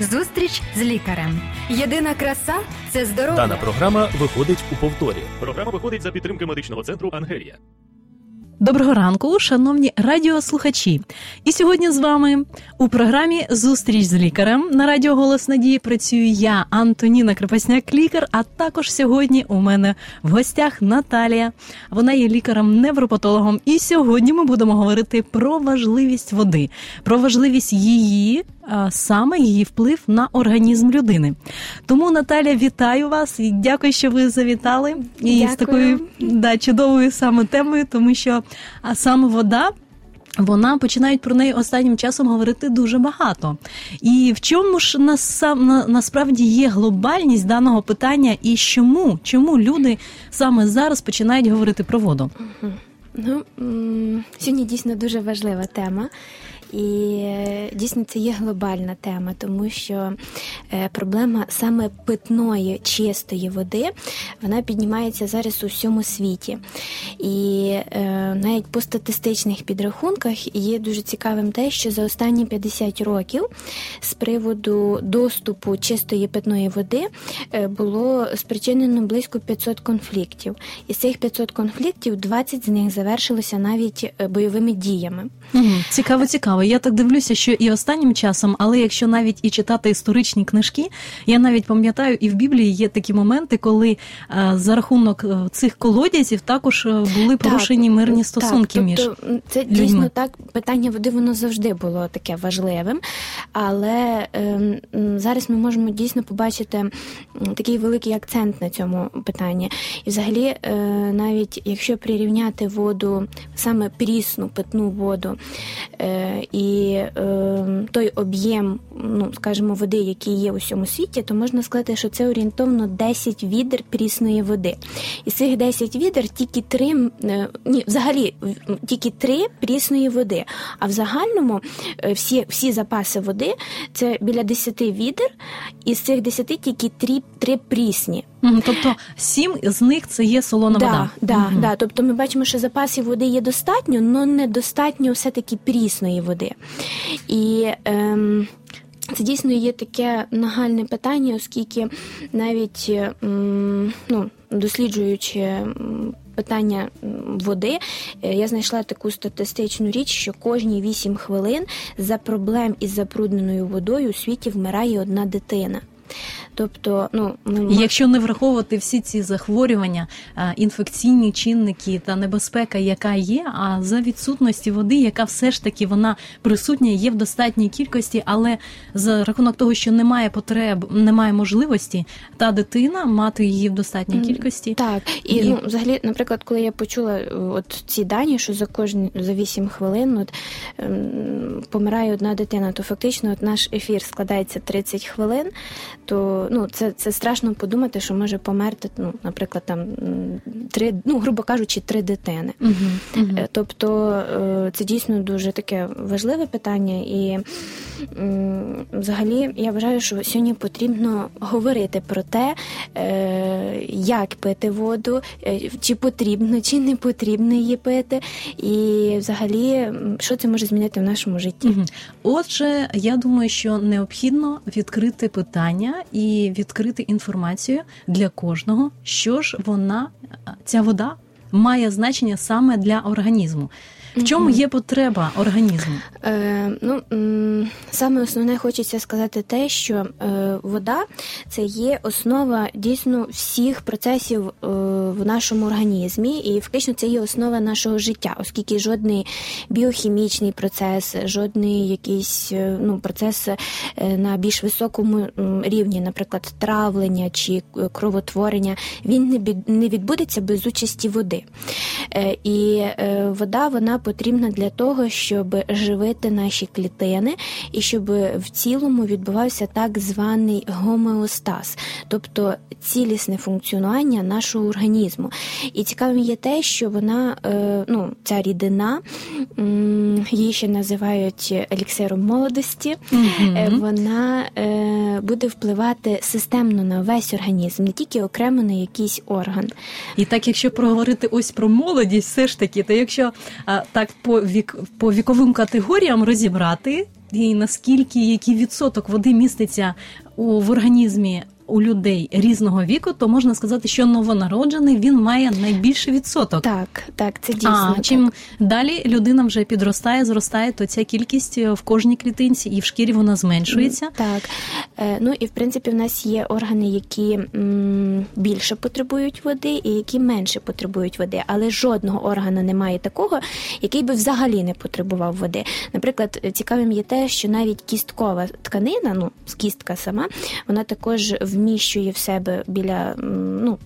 Зустріч з лікарем. Єдина краса це здоров'я. Дана програма виходить у повторі. Програма виходить за підтримки медичного центру Ангелія. Доброго ранку, шановні радіослухачі. І сьогодні з вами у програмі Зустріч з лікарем на радіо Голос Надії працюю я, Антоніна Крепасняк, лікар. А також сьогодні у мене в гостях Наталія. Вона є лікарем-невропатологом. І сьогодні ми будемо говорити про важливість води, про важливість її саме її вплив на організм людини. Тому Наталя, вітаю вас і дякую, що ви завітали. І дякую. з такою да, чудовою саме темою, тому що а саме вода. Вона починають про неї останнім часом говорити дуже багато. І в чому ж на, на, насправді є глобальність даного питання, і чому чому люди саме зараз починають говорити про воду? Ну сьогодні дійсно дуже важлива тема. І е, дійсно це є глобальна тема, тому що е, проблема саме питної чистої води вона піднімається зараз у всьому світі. І е, навіть по статистичних підрахунках є дуже цікавим те, що за останні 50 років з приводу доступу чистої питної води було спричинено близько 500 конфліктів. Із цих 500 конфліктів 20 з них завершилося навіть бойовими діями. Цікаво, цікаво. Я так дивлюся, що і останнім часом, але якщо навіть і читати історичні книжки, я навіть пам'ятаю, і в Біблії є такі моменти, коли а, е, за рахунок е, цих колодязів також е, були порушені так, мирні стосунки так, між тобто, це людьми. дійсно так. Питання води воно завжди було таке важливим, але е, зараз ми можемо дійсно побачити такий великий акцент на цьому питанні. І, взагалі, е, навіть якщо прирівняти воду, саме прісну питну воду е, і е, той об'єм, ну скажімо, води, який є у всьому світі, то можна сказати, що це орієнтовно 10 відер прісної води. І з цих 10 відер тільки 3, е, ні, взагалі тільки 3 прісної води. А в загальному е, всі всі запаси води це біля 10 відер, і з цих 10 тільки 3, 3 прісні. Тобто сім з них це є солона да, вода. Да, угу. да. Тобто ми бачимо, що запасів води є достатньо, але недостатньо все-таки прісної води. І ем, це дійсно є таке нагальне питання, оскільки навіть ем, ну, досліджуючи. Питання води, е, я знайшла таку статистичну річ, що кожні 8 хвилин за проблем із забрудненою водою у світі вмирає одна дитина. Тобто, ну ми якщо не враховувати всі ці захворювання, інфекційні чинники та небезпека, яка є, а за відсутності води, яка все ж таки вона присутня, є в достатній кількості, але за рахунок того, що немає потреб, немає можливості, та дитина мати її в достатній кількості. Так і, і... ну взагалі, наприклад, коли я почула е, от ці дані, що за кожні за 8 хвилин от ем, помирає одна дитина, то фактично от наш ефір складається 30 хвилин, то ну це це страшно подумати, що може померти, ну, наприклад, там три, ну грубо кажучи, три дитини. Uh-huh, uh-huh. Тобто е, це дійсно дуже таке важливе питання, і взагалі я вважаю, що сьогодні потрібно говорити про те, е, як пити воду, чи потрібно, чи не потрібно її пити, і взагалі що це може змінити в нашому житті. Uh-huh. Отже, я думаю, що необхідно відкрити питання і відкрити інформацію для кожного, що ж вона, ця вода має значення саме для організму. В чому є потреба організму? Е, Ну саме основне хочеться сказати те, що е, вода це є основа дійсно всіх процесів е, в нашому організмі, і фактично це є основа нашого життя, оскільки жодний біохімічний процес, жодний якийсь е, ну процес е, на більш високому рівні, наприклад, травлення чи кровотворення, він не не відбудеться без участі води. Е, І е, вода вона потрібна для того, щоб живити наші клітини і щоб в цілому відбувався так званий гомеостаз, тобто цілісне функціонування нашого організму. І цікавим є те, що вона, е, ну, ця рідина, її ще називають еліксиром молодості, mm вона е, буде впливати системно на весь організм, не тільки окремо на якийсь орган. І так, якщо проговорити ось про молодість, все ж таки, то якщо так по вік по віковим категоріям розібрати. і наскільки який відсоток води міститься у в організмі у людей різного віку, то можна сказати, що новонароджений він має найбільший відсоток. Так, так, це дійсно. А чим далі людина вже підростає, зростає, то ця кількість в кожній клітинці і в шкірі вона зменшується. Так. Е, ну і в принципі в нас є органи, які більше потребують води, і які менше потребують води. Але жодного органу немає такого, який би взагалі не потребував води. Наприклад, цікавим є те, що навіть кісткова тканина, ну кістка сама, вона також вміщує в себе біля ну.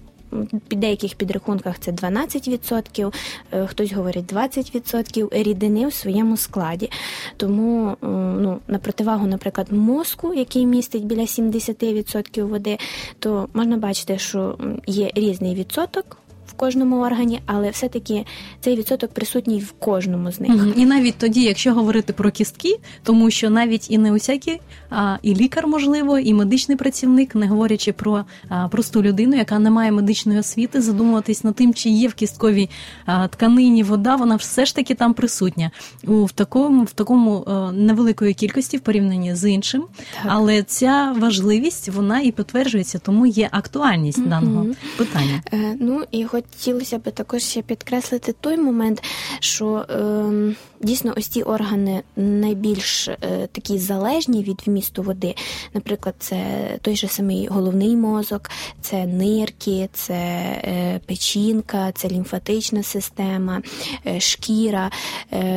Під деяких підрахунках це 12%, е, хтось говорить 20% рідини в своєму складі. Тому ну, на противагу, наприклад, мозку, який містить біля 70% води, то можна бачити, що є різний відсоток кожному органі, але все-таки цей відсоток присутній в кожному з них. І навіть тоді, якщо говорити про кістки, тому що навіть і не усякі, а і лікар, можливо, і медичний працівник, не говорячи про а, просту людину, яка не має медичної освіти, задумуватись над тим, чи є в кістковій а, тканині вода, вона все ж таки там присутня у в такому в такому а, невеликої кількості в порівнянні з іншим. Так. Але ця важливість вона і підтверджується, тому є актуальність угу. даного питання. Е, ну і хоч хотілося б також ще підкреслити той момент, що е, дійсно ось ці органи найбільш е, такі залежні від вмісту води. Наприклад, це той же самий головний мозок, це нирки, це е, печінка, це лімфатична система, е, шкіра.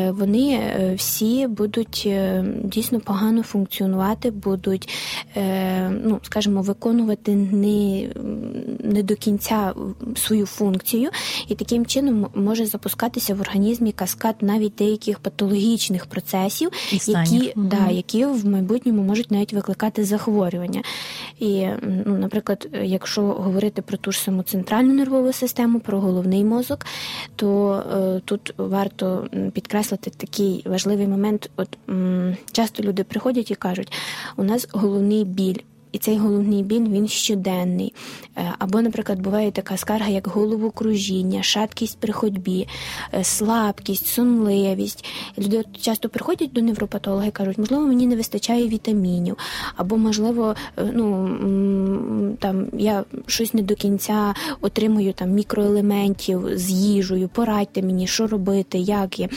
Вони всі будуть дійсно погано функціонувати, будуть, ну скажімо, виконувати не, не до кінця свою функцію і таким чином може запускатися в організмі каскад навіть деяких патологічних процесів, які угу. да, які в майбутньому можуть навіть викликати захворювання. І, ну, наприклад, якщо говорити про ту ж саму центральну нервову систему, про головний мозок, то е, тут варто підкреслити такий важливий момент. От м, часто люди приходять і кажуть, у нас головний біль і цей головний біль він щоденний. Е, або, наприклад, буває така скарга, як головокружіння, шаткість при ходьбі, е, слабкість, сонливість. Люди часто приходять до невропатолога і кажуть, можливо, мені не вистачає вітамінів, або, можливо, е, ну там я щось не до кінця отримую там мікроелементів з їжею, порадьте мені, що робити, як є.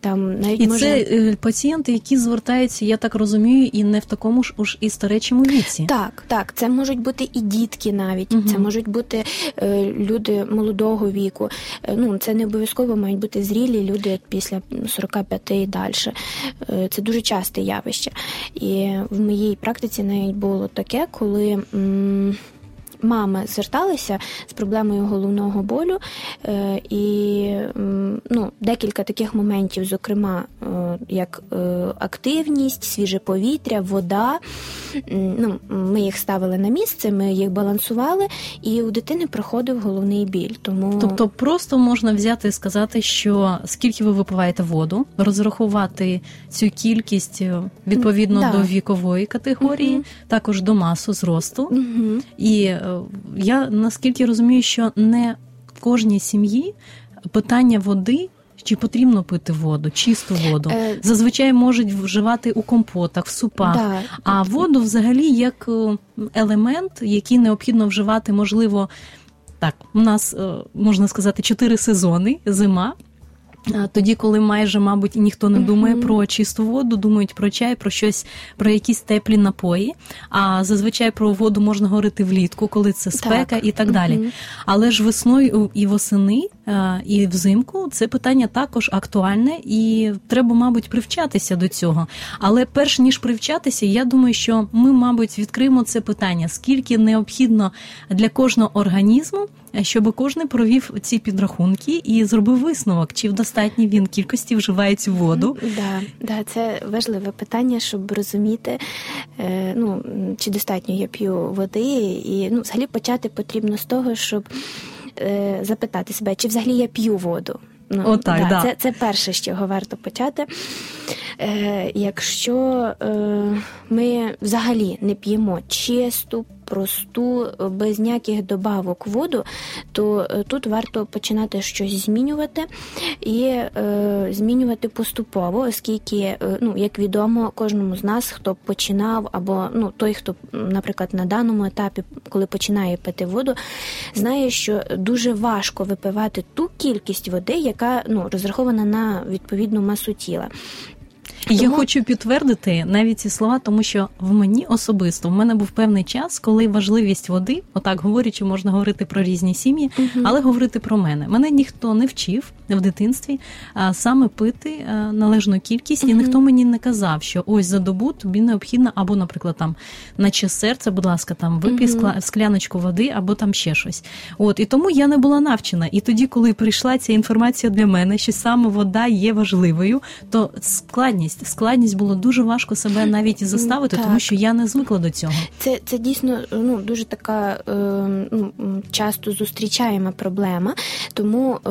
Там навіть І може... це пацієнти, які звертаються, я так розумію, і не в такому ж уж і старечому віці. Так, так, це можуть бути і дітки навіть, угу. це можуть бути е, люди молодого віку. Е, ну це не обов'язково мають бути зрілі люди після 45 і далі. Е, це дуже часте явище. І в моїй практиці навіть було таке, коли. М- мами зверталися з проблемою головного болю, е, і ну, декілька таких моментів, зокрема, як е, активність, свіже повітря, вода. Ну, Ми їх ставили на місце, ми їх балансували, і у дитини проходив головний біль. Тому тобто, просто можна взяти і сказати, що скільки ви випиваєте воду, розрахувати цю кількість відповідно да. до вікової категорії, угу. також до масу зросту. Угу. І я наскільки розумію, що не в кожній сім'ї питання води. Чи потрібно пити воду, чисту воду? Е, Зазвичай можуть вживати у компотах, в супах. Да. А воду взагалі як е, елемент, який необхідно вживати, можливо, так, у нас е, можна сказати чотири сезони: зима, тоді, коли майже, мабуть, ніхто не думає uh-huh. про чисту воду, думають про чай, про щось, про якісь теплі напої. А зазвичай про воду можна говорити влітку, коли це спека так. і так далі. Uh-huh. Але ж весною і восени, і взимку це питання також актуальне, і треба, мабуть, привчатися до цього. Але перш ніж привчатися, я думаю, що ми, мабуть, відкриємо це питання: скільки необхідно для кожного організму щоб кожен провів ці підрахунки і зробив висновок, чи в достатній він кількості вживає воду. Да, да, це важливе питання, щоб розуміти, е, ну чи достатньо я п'ю води, і ну, взагалі почати потрібно з того, щоб е, запитати себе, чи взагалі я п'ю воду. Ну, О, так, да, да. Це це перше, з чого варто почати. Е, Якщо е, ми взагалі не п'ємо чисту, просту, без ніяких добавок воду, то е, тут варто починати щось змінювати і е, змінювати поступово, оскільки, е, ну як відомо, кожному з нас, хто починав, або ну той, хто, наприклад, на даному етапі, коли починає пити воду, знає, що дуже важко випивати ту кількість води, яка ну розрахована на відповідну масу тіла. Тому... Я хочу підтвердити навіть ці слова, тому що в мені особисто в мене був певний час, коли важливість води, отак говорячи, можна говорити про різні сім'ї, uh але говорити про мене. Мене ніхто не вчив в дитинстві а саме пити належну кількість, uh і ніхто мені не казав, що ось за добу тобі необхідно, або, наприклад, там наче серце, будь ласка, там випій uh скляночку води, або там ще щось. От і тому я не була навчена. І тоді, коли прийшла ця інформація для мене, що саме вода є важливою, то складність складність. Складність було дуже важко себе навіть заставити, так. тому що я не звикла до цього. Це це дійсно ну дуже така е, ну, часто зустрічаємо проблема, тому е,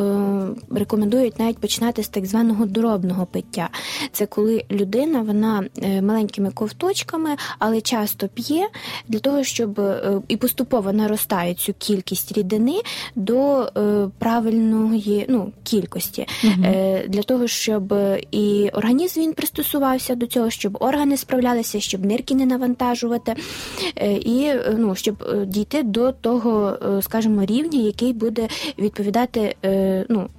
рекомендують навіть починати з так званого дробного пиття. Це коли людина вона е, маленькими ковточками, але часто п'є для того, щоб е, і поступово наростає цю кількість рідини до е, правильної ну, кількості, угу. для того, щоб і організм він пристосувався до цього, щоб органи справлялися, щоб нирки не навантажувати, е, і е, ну, щоб е, дійти до того, скажімо, рівня, який буде відповідати ну,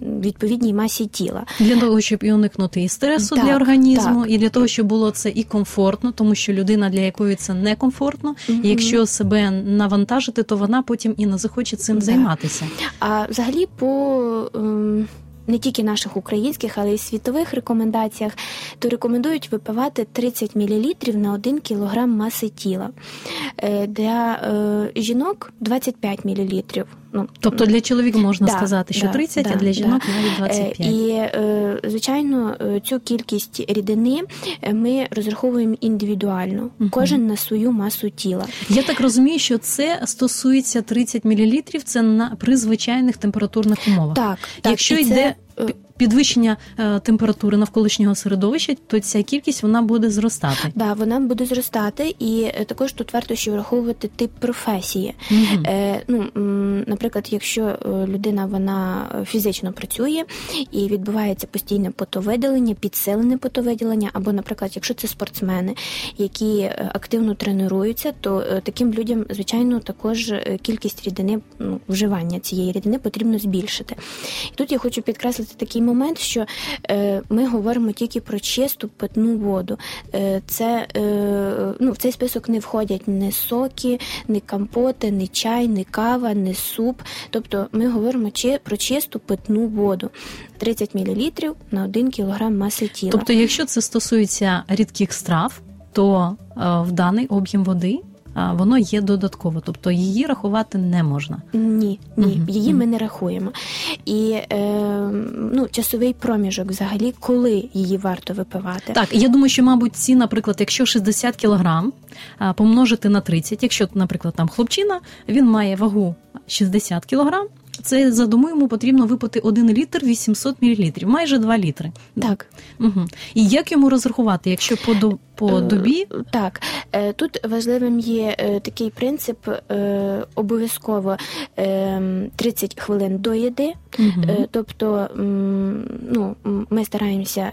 відповідній масі тіла. Для того, щоб і уникнути і стресу так, для організму, так. і для того, щоб було це і комфортно, тому що людина, для якої це некомфортно, угу. і якщо себе навантажити, то вона потім і не захоче цим так. займатися. А взагалі по. Не тільки наших українських, але й світових рекомендаціях, то рекомендують випивати 30 мл на 1 кг маси тіла. Е, для е, жінок 25 мл. Ну, Тобто для чоловіка можна да, сказати, що да, 30, да, а для жінок навіть 25. Е, і, звичайно, цю кількість рідини ми розраховуємо індивідуально, угу. кожен на свою масу тіла. Я так розумію, що це стосується 30 мл, це на при звичайних температурних умовах. Так, Якщо так, йде підвищення е, температури навколишнього середовища, то ця кількість вона буде зростати. Да, вона буде зростати, і е, також тут варто ще враховувати тип професії. Угу. Е, ну, Наприклад, якщо е, людина вона фізично працює і відбувається постійне потовиділення, підсилене потовиділення, або, наприклад, якщо це спортсмени, які активно тренуються, то таким людям, звичайно, також кількість рідини ну, вживання цієї рідини потрібно збільшити. І тут я хочу підкреслити такий момент момент, що е, ми говоримо тільки про чисту питну воду. Е, це е, ну, В цей список не входять ні соки, ні компоти, ні чай, ні кава, ні суп. Тобто ми говоримо чи, про чисту питну воду. 30 мл на 1 кг маси тіла. Тобто, якщо це стосується рідких страв, то в даний об'єм води воно є додатково, тобто її рахувати не можна. Ні, ні, угу. її ми не рахуємо. І е, ну, часовий проміжок, взагалі, коли її варто випивати. Так, я думаю, що, мабуть, ці, наприклад, якщо 60 кілограм помножити на 30, якщо, наприклад, там хлопчина, він має вагу 60 кілограм. Це за дому йому потрібно випити 1 літр 800 мл, майже 2 літри. Так. Угу. І як йому розрахувати, якщо по по е, добі? Так, е, тут важливим є е, такий принцип обов'язково 30 хвилин до їди, угу. тобто ну, ми стараємося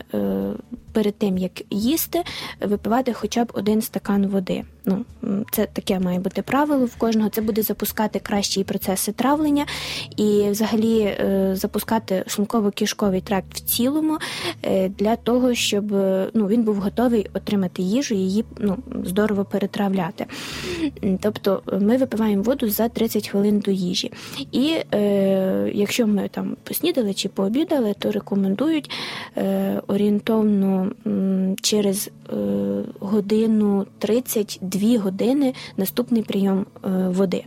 перед тим як їсти, випивати хоча б один стакан води. Ну, Це таке має бути правило в кожного. Це буде запускати кращі процеси травлення і, взагалі, запускати шлунково-кишковий тракт в цілому для того, щоб ну, він був готовий отримати їжу, її ну, здорово перетравляти. Тобто ми випиваємо воду за 30 хвилин до їжі. І е, якщо ми там поснідали чи пообідали, то рекомендують е, орієнтовно через е, годину 32 години наступний прийом е, води.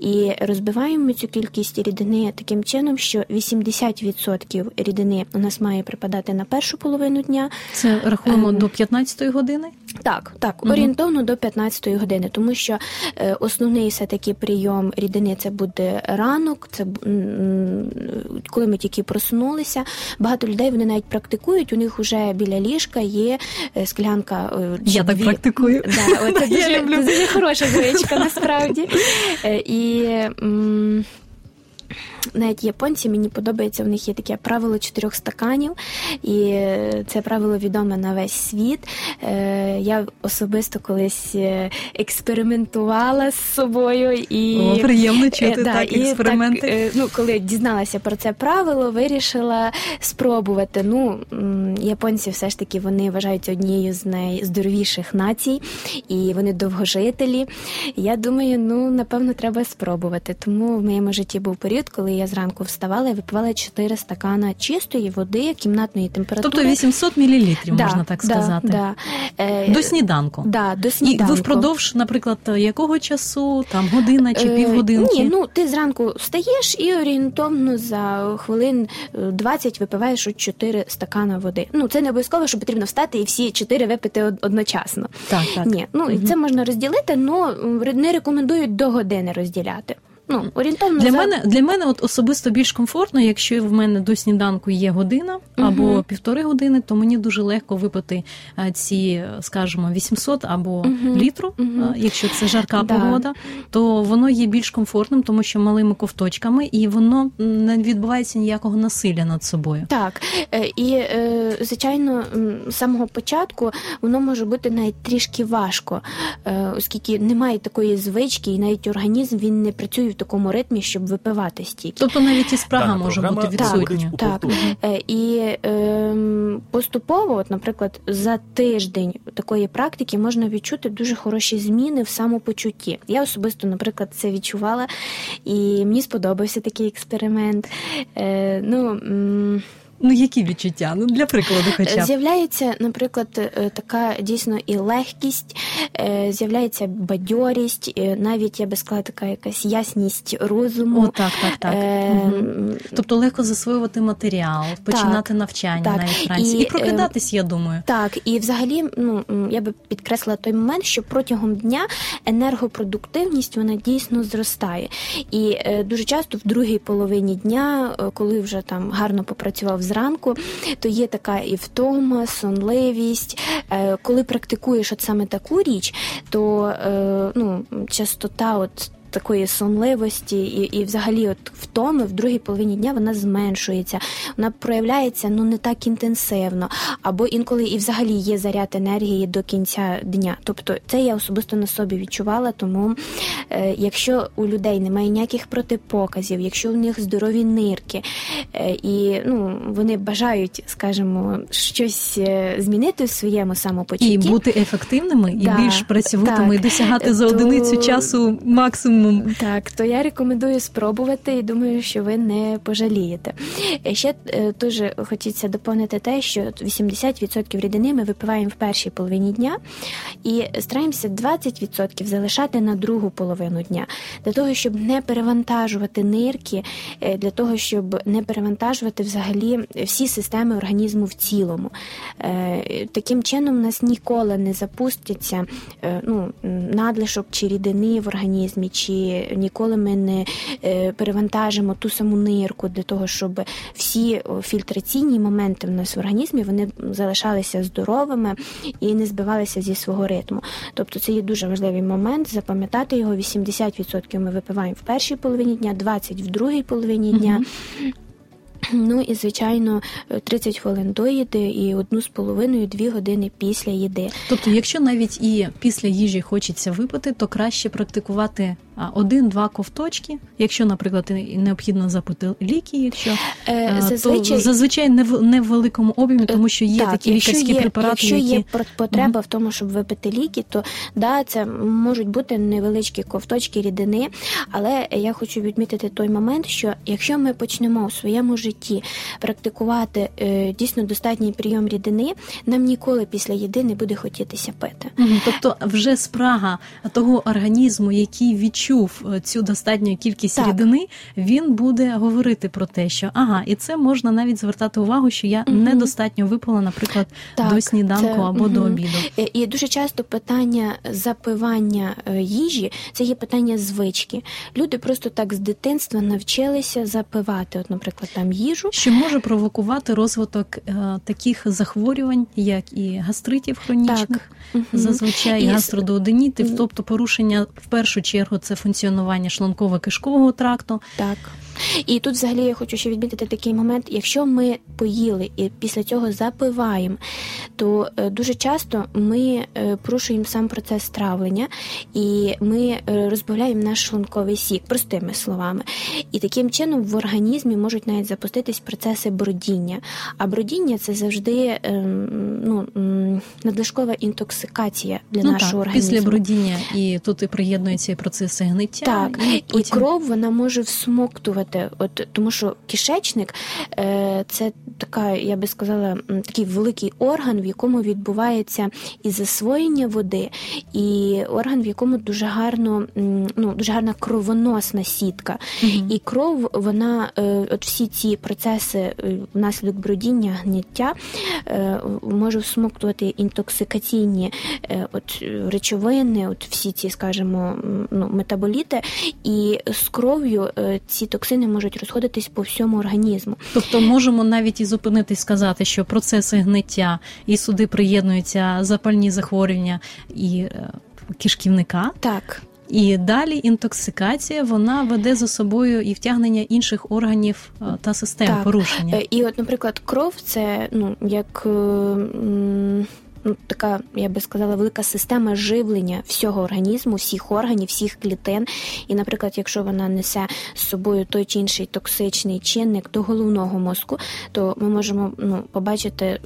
І розбиваємо цю кількість рідини таким чином, що 80% рідини у нас має припадати на першу половину дня. Це рахуємо ем, до 15 години? Так, так, угу. орієнтовно до 15 години, тому що е, основний все таки прийом рідини це буде ранок, це коли ми тільки проснулися. Багато людей вони навіть практикують. У них вже біля ліжка є е, склянка. Е, Я так практикую. Да, Це дуже, дуже хороша звичка насправді. І навіть японці мені подобається, в них є таке правило чотирьох стаканів, і це правило відоме на весь світ. Е, я особисто колись е, експериментувала з собою і О, приємно е, чути да, так, експерименти. Так, ну, коли дізналася про це правило, вирішила спробувати. Ну, японці все ж таки вони вважаються однією з найздоровіших націй, і вони довгожителі. Я думаю, ну напевно, треба спробувати. Тому в моєму житті був період, коли я зранку вставала і випивала 4 стакана чистої води кімнатної температури. Тобто 800 мл, да, можна так сказати. Да, да. До сніданку. Да, до сніданку. І ви впродовж, наприклад, якого часу, там година чи півгодинки? Ні, ну ти зранку встаєш і орієнтовно за хвилин 20 е, випиваєш 4 стакана води. Ну це не обов'язково, що потрібно встати і всі 4 випити одночасно. Так, так. Ні, ну угу. це можна розділити, але не рекомендують до години розділяти. Ну, орієнтовно для за... мене для мене от особисто більш комфортно, якщо в мене до сніданку є година або uh півтори години, то мені дуже легко випити е, ці, скажімо, 800 або uh літру, uh якщо це жарка да. погода, то воно є більш комфортним, тому що малими ковточками, і воно не відбувається ніякого насилля над собою. Так е, і звичайно, з самого початку воно може бути навіть трішки важко, оскільки немає такої звички, і навіть організм він не працює такому ритмі, щоб випивати стільки. Тобто навіть і спрага може бути відсутня. Так, так. Е, і е, поступово, от, наприклад, за тиждень такої практики можна відчути дуже хороші зміни в самопочутті. Я особисто, наприклад, це відчувала, і мені сподобався такий експеримент. Е, ну, Ну, які відчуття? Ну для прикладу, хоча б. з'являється, наприклад, е, така дійсно і легкість, е, з'являється бадьорість, навіть я би сказала, така якась ясність розуму. О, так, так, так. Е... Угу. Тобто легко засвоювати матеріал, починати так, навчання так. навіть вранці і, і прокидатись, я думаю. Так, і взагалі, ну я би підкреслила той момент, що протягом дня енергопродуктивність вона дійсно зростає. І дуже часто в другій половині дня, коли вже там гарно попрацював зранку, то є така і втома, сонливість. Е, коли практикуєш от саме таку річ, то е, ну, частота от такої сонливості і і взагалі от втоми в другій половині дня вона зменшується, вона проявляється ну не так інтенсивно, або інколи і взагалі є заряд енергії до кінця дня. Тобто це я особисто на собі відчувала. Тому е, якщо у людей немає ніяких протипоказів, якщо у них здорові нирки е, і ну вони бажають, скажімо, щось е, змінити в своєму самопочутті. і бути ефективними, да, і більш працьовитими, так, і досягати за одиницю часу максимум мінімум. Так, то я рекомендую спробувати і думаю, що ви не пожалієте. Е, ще дуже е, хочеться доповнити те, що 80% рідини ми випиваємо в першій половині дня і стараємося 20% залишати на другу половину дня, для того, щоб не перевантажувати нирки, е, для того, щоб не перевантажувати взагалі всі системи організму в цілому. Таким чином, у нас ніколи не запустяться ну, надлишок чи рідини в організмі. чи чи ніколи ми не е, перевантажимо ту саму нирку для того, щоб всі фільтраційні моменти в нас в організмі вони залишалися здоровими і не збивалися зі свого ритму. Тобто це є дуже важливий момент. Запам'ятати його 80% ми випиваємо в першій половині дня, 20% в другій половині дня. Mm-hmm. Ну і звичайно 30 хвилин до їди і одну з половиною дві години після їди. Тобто, якщо навіть і після їжі хочеться випити, то краще практикувати один-два ковточки. Якщо, наприклад, необхідно запити ліки, якщо е, зазвичай, то зазвичай не в не в великому об'ємі, тому що є так, такі лікарські є, препарати. Якщо які... є потреба mm в тому, щоб випити ліки, то да, це можуть бути невеличкі ковточки рідини. Але я хочу відмітити той момент, що якщо ми почнемо у своєму житті практикувати е, дійсно достатній прийом рідини, нам ніколи після їди не буде хотітися пити. mm Тобто, вже спрага того організму, який відчуває відчув е, цю достатню кількість Так. рідини, він буде говорити про те, що ага, і це можна навіть звертати увагу, що я Мгм. недостатньо випила, наприклад, Так, до сніданку це- або до обіду. Е, І дуже часто питання запивання е, їжі це є питання звички. Люди просто так з дитинства навчилися запивати, от, наприклад, там їжу. Що може провокувати розвиток е, таких захворювань, як і гастритів хронічних, Так. Зазвичай І гастродооденітів, тобто порушення в першу чергу це функціонування шлунково-кишкового тракту. Так. І тут взагалі я хочу ще відмітити такий момент: якщо ми поїли і після цього запиваємо, то е, дуже часто ми е, порушуємо сам процес травлення і ми е, розбавляємо наш шлунковий сік, простими словами. І таким чином в організмі можуть навіть запуститись процеси бродіння. А бродіння це завжди ем, ну, надлишкова інтоксикація для ну нашого так, організму. після бродіння, і тут і приєднуються процеси гниття. Так, і, і кров вона може всмоктувати, от тому що кишечник е, це така, я би сказала, такий великий орган, в якому відбувається і засвоєння води, і орган, в якому дуже гарно, ну дуже гарна кровоносна сітка. Мгм. І кров, вона е, от всі ці процеси е, внаслідок бродіння, гниття е, може всмоктувати інтоксикаційні е, от речовини, от всі ці, скажімо, ну, метаболіти, і з кров'ю ці токсини можуть розходитись по всьому організму. Тобто можемо навіть і зупинитись сказати, що процеси гниття і сюди приєднуються запальні захворювання і е, кишківника. Так, І далі інтоксикація вона веде за собою і втягнення інших органів е, та систем Так. порушення. Е, І от, наприклад, кров це ну як. м, Ну, така, я би сказала, велика система живлення всього організму, всіх органів, всіх клітин. І, наприклад, якщо вона несе з собою той чи інший токсичний чинник до головного мозку, то ми можемо ну, побачити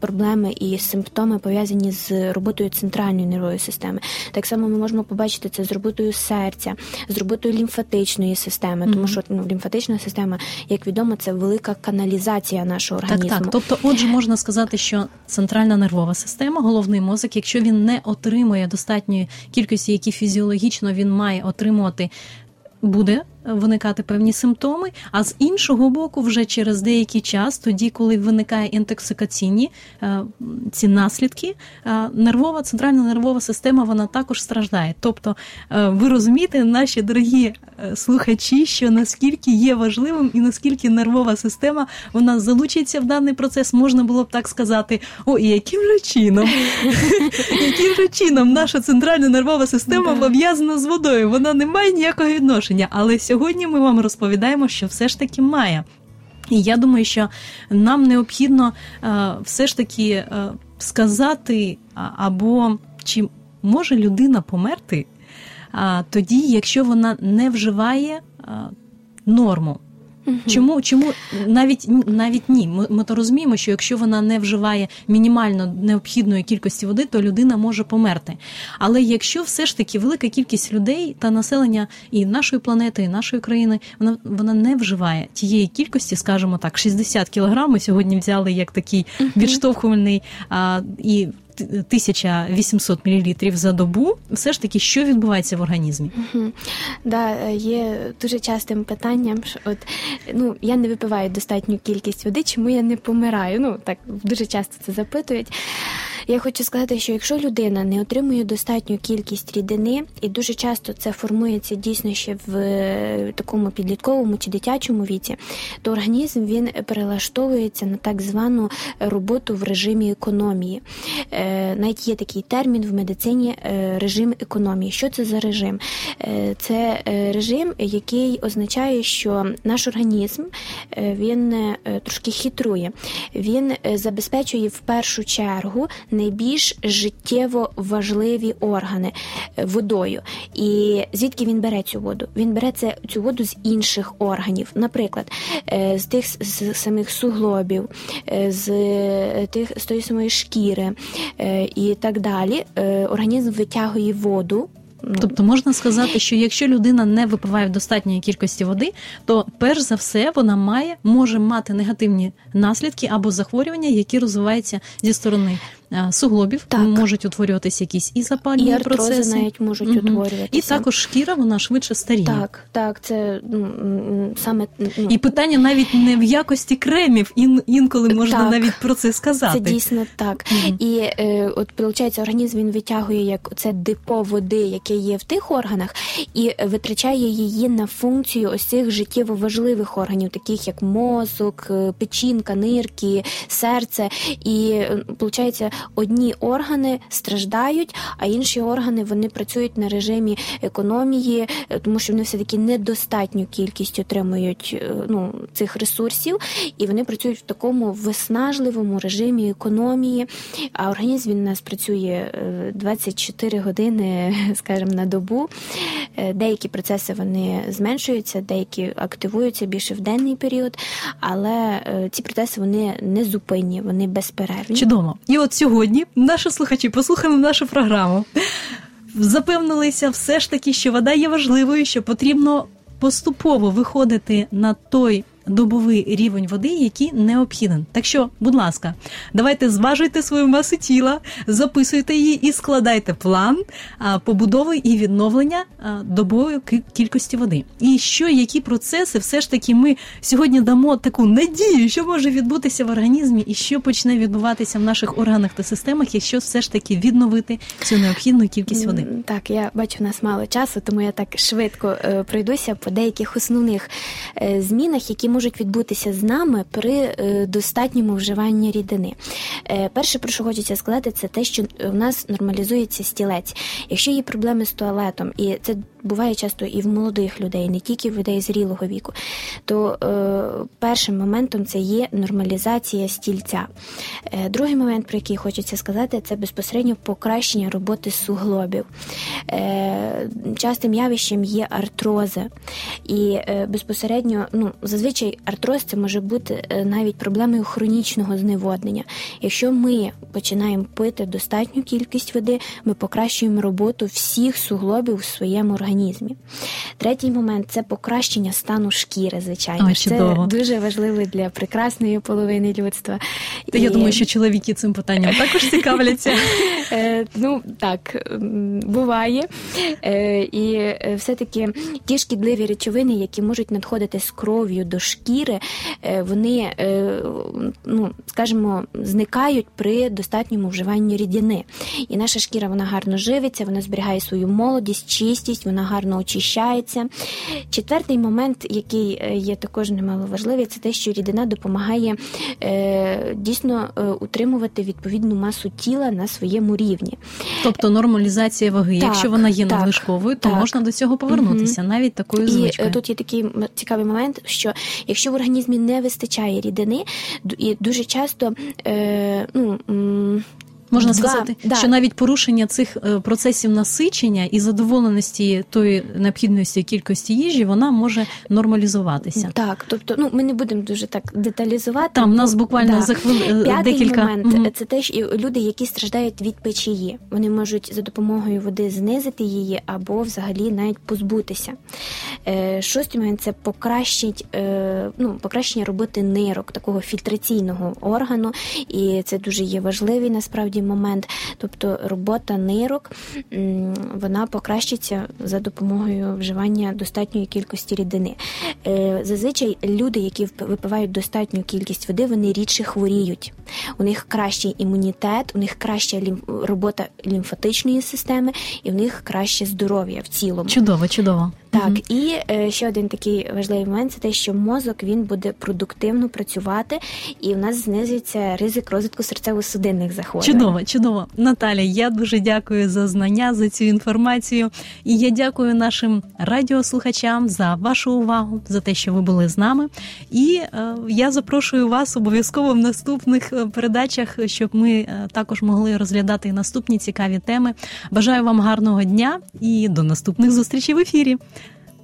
проблеми і симптоми пов'язані з роботою центральної нервової системи. Так само ми можемо побачити це з роботою серця, з роботою лімфатичної системи, тому що ну, лімфатична система, як відомо, це велика каналізація нашого Так, організму. так. Тобто, отже, можна сказати, що центральна нервова система, головний мозок, якщо він не отримує достатньої кількості, які фізіологічно він має отримувати, буде виникати певні симптоми. А з іншого боку, вже через деякий час, тоді, коли виникає інтоксикаційні е, ці наслідки, е, нервова центральна нервова система вона також страждає. Тобто, е, ви розумієте, наші дорогі слухачі, що наскільки є важливим і наскільки нервова система вона залучиться в даний процес, можна було б так сказати: о, і яким же чином, яким же чином наша центральна нервова система пов'язана з водою? Вона не має ніякого відношення. Але сьогодні ми вам розповідаємо, що все ж таки має. І я думаю, що нам необхідно е, все ж таки е, сказати, або чи може людина померти тоді, якщо вона не вживає а, норму. Чому, чому навіть навіть ні? Ми, ми то розуміємо, що якщо вона не вживає мінімально необхідної кількості води, то людина може померти. Але якщо все ж таки велика кількість людей та населення і нашої планети, і нашої країни, вона вона не вживає тієї кількості, скажімо так, 60 кілограм ми сьогодні взяли як такий відштовхувальний а, і. Т- 1800 мл за добу, все ж таки, що відбувається в організмі? Мгм. Да, е, є дуже частим питанням, що от ну я не випиваю достатню кількість води, чому я не помираю? Ну так дуже часто це запитують. Я хочу сказати, що якщо людина не отримує достатню кількість рідини, і дуже часто це формується дійсно ще в е, такому підлітковому чи дитячому віці, то організм він перелаштовується на так звану роботу в режимі економії. Е, Навіть є такий термін в медицині е, режим економії. Що це за режим? Це режим, який означає, що наш організм він трошки хитрує. Він забезпечує в першу чергу найбільш життєво важливі органи е, водою. І звідки він бере цю воду? Він бере це, цю воду з інших органів, наприклад, е, з тих з самих суглобів, е, з тих з тої самої шкіри і так далі. Організм витягує воду. Тобто можна сказати, що якщо людина не випиває в достатньої кількості води, то перш за все вона має може мати негативні наслідки або захворювання, які розвиваються зі сторони суглобів Так. можуть утворюватися якісь і запальні І процеси. навіть можуть Мгм. утворюватися. І також шкіра вона швидше старіє. Так, так, це ну, саме ну, І питання навіть не в якості кремів, ін, інколи можна Так. навіть про це сказати. Це дійсно так. Мгм. І е, от виходить, організм він витягує як це депо води, яке є в тих органах, і витрачає її на функцію ось цих життєво важливих органів, таких як мозок, е, печінка, нирки, серце. І виходить, одні органи страждають, а інші органи вони працюють на режимі економії, е, тому що вони все таки недостатню кількість отримують е, ну, цих ресурсів, і вони працюють в такому виснажливому режимі економії. А організм він у нас працює е, 24 години, скажімо, на добу. Е, Деякі процеси вони зменшуються, деякі активуються більше в денний період, але е, ці процеси вони не зупинні, вони безперервні. Чудово. І от сьогодні наші слухачі послухали нашу програму. Запевнилися все ж таки, що вода є важливою, що потрібно поступово виходити на той добовий рівень води, який необхіден. Так що, будь ласка, давайте зважуйте свою масу тіла, записуйте її і складайте план побудови і відновлення добової кількості води. І що, які процеси, все ж таки, ми сьогодні дамо таку надію, що може відбутися в організмі, і що почне відбуватися в наших органах та системах, якщо все ж таки відновити цю необхідну кількість води. Так, я бачу, у нас мало часу, тому я так швидко е, пройдуся по деяких основних е, змінах, які можуть відбутися з нами при е, достатньому вживанні рідини. Е, Перше, про що хочеться сказати, це те, що в нас нормалізується стілець. Якщо є проблеми з туалетом, і це буває часто і в молодих людей, не тільки в людей зрілого віку, то е, першим моментом це є нормалізація стільця. Е, другий момент, про який хочеться сказати, це безпосередньо покращення роботи суглобів. Е, частим явищем є артрози. І е, безпосередньо, ну, зазвичай артроз це може бути е, навіть проблемою хронічного зневоднення. Якщо ми починаємо пити достатню кількість води, ми покращуємо роботу всіх суглобів в своєму організмі. Третій момент це покращення стану шкіри, звичайно. Ой, це дуже важливо для прекрасної половини людства. Та я думаю, що чоловіки цим питанням також цікавляться. Е, ну так буває. Е, і е, все-таки ті шкідливі речовини, які можуть надходити з кров'ю до шкіри, вони, ну скажімо, зникають при достатньому вживанні рідини. І наша шкіра вона гарно живиться, вона зберігає свою молодість, чистість, вона гарно очищається. Четвертий момент, який е, є також немало важливий, це те, що рідина допомагає е, дійсно е, утримувати відповідну масу тіла на своєму рівні. Тобто нормалізація ваги. Так, Якщо вона є так, надлишковою, то так. можна до цього повернутися, навіть такою І звичкою. е, тут є такий цікавий момент, що якщо в організмі не вистачає рідини, і дуже часто ну. Можна сказати, да. що навіть порушення цих е, процесів насичення і задоволеності тої необхідності кількості їжі, вона може нормалізуватися. Так, тобто, ну ми не будемо дуже так деталізувати. Там нас буквально да. за хвилину П'ятий декілька момент Мгм. це те, що люди, які страждають від печії, вони можуть за допомогою води знизити її або взагалі навіть позбутися. Е, Шостий момент це покращить, е, ну, покращення роботи нирок, такого фільтраційного органу, і це дуже є важливий насправді момент. Тобто робота нирок вона покращиться за допомогою вживання достатньої кількості рідини. Е, Зазвичай люди, які випивають достатню кількість води, вони рідше хворіють. У них кращий імунітет, у них краща робота лімфатичної системи, і в них краще здоров'я в цілому. Чудово, чудово. Так, і е, ще один такий важливий момент це те, що мозок він буде продуктивно працювати, і в нас знизиться ризик розвитку серцево-судинних захворювань. Чудово, чудово. Наталя, я дуже дякую за знання, за цю інформацію. І я дякую нашим радіослухачам за вашу увагу, за те, що ви були з нами. І е, я запрошую вас обов'язково в наступних е, передачах, щоб ми е, також могли розглядати наступні цікаві теми. Бажаю вам гарного дня і до наступних зустрічей в ефірі.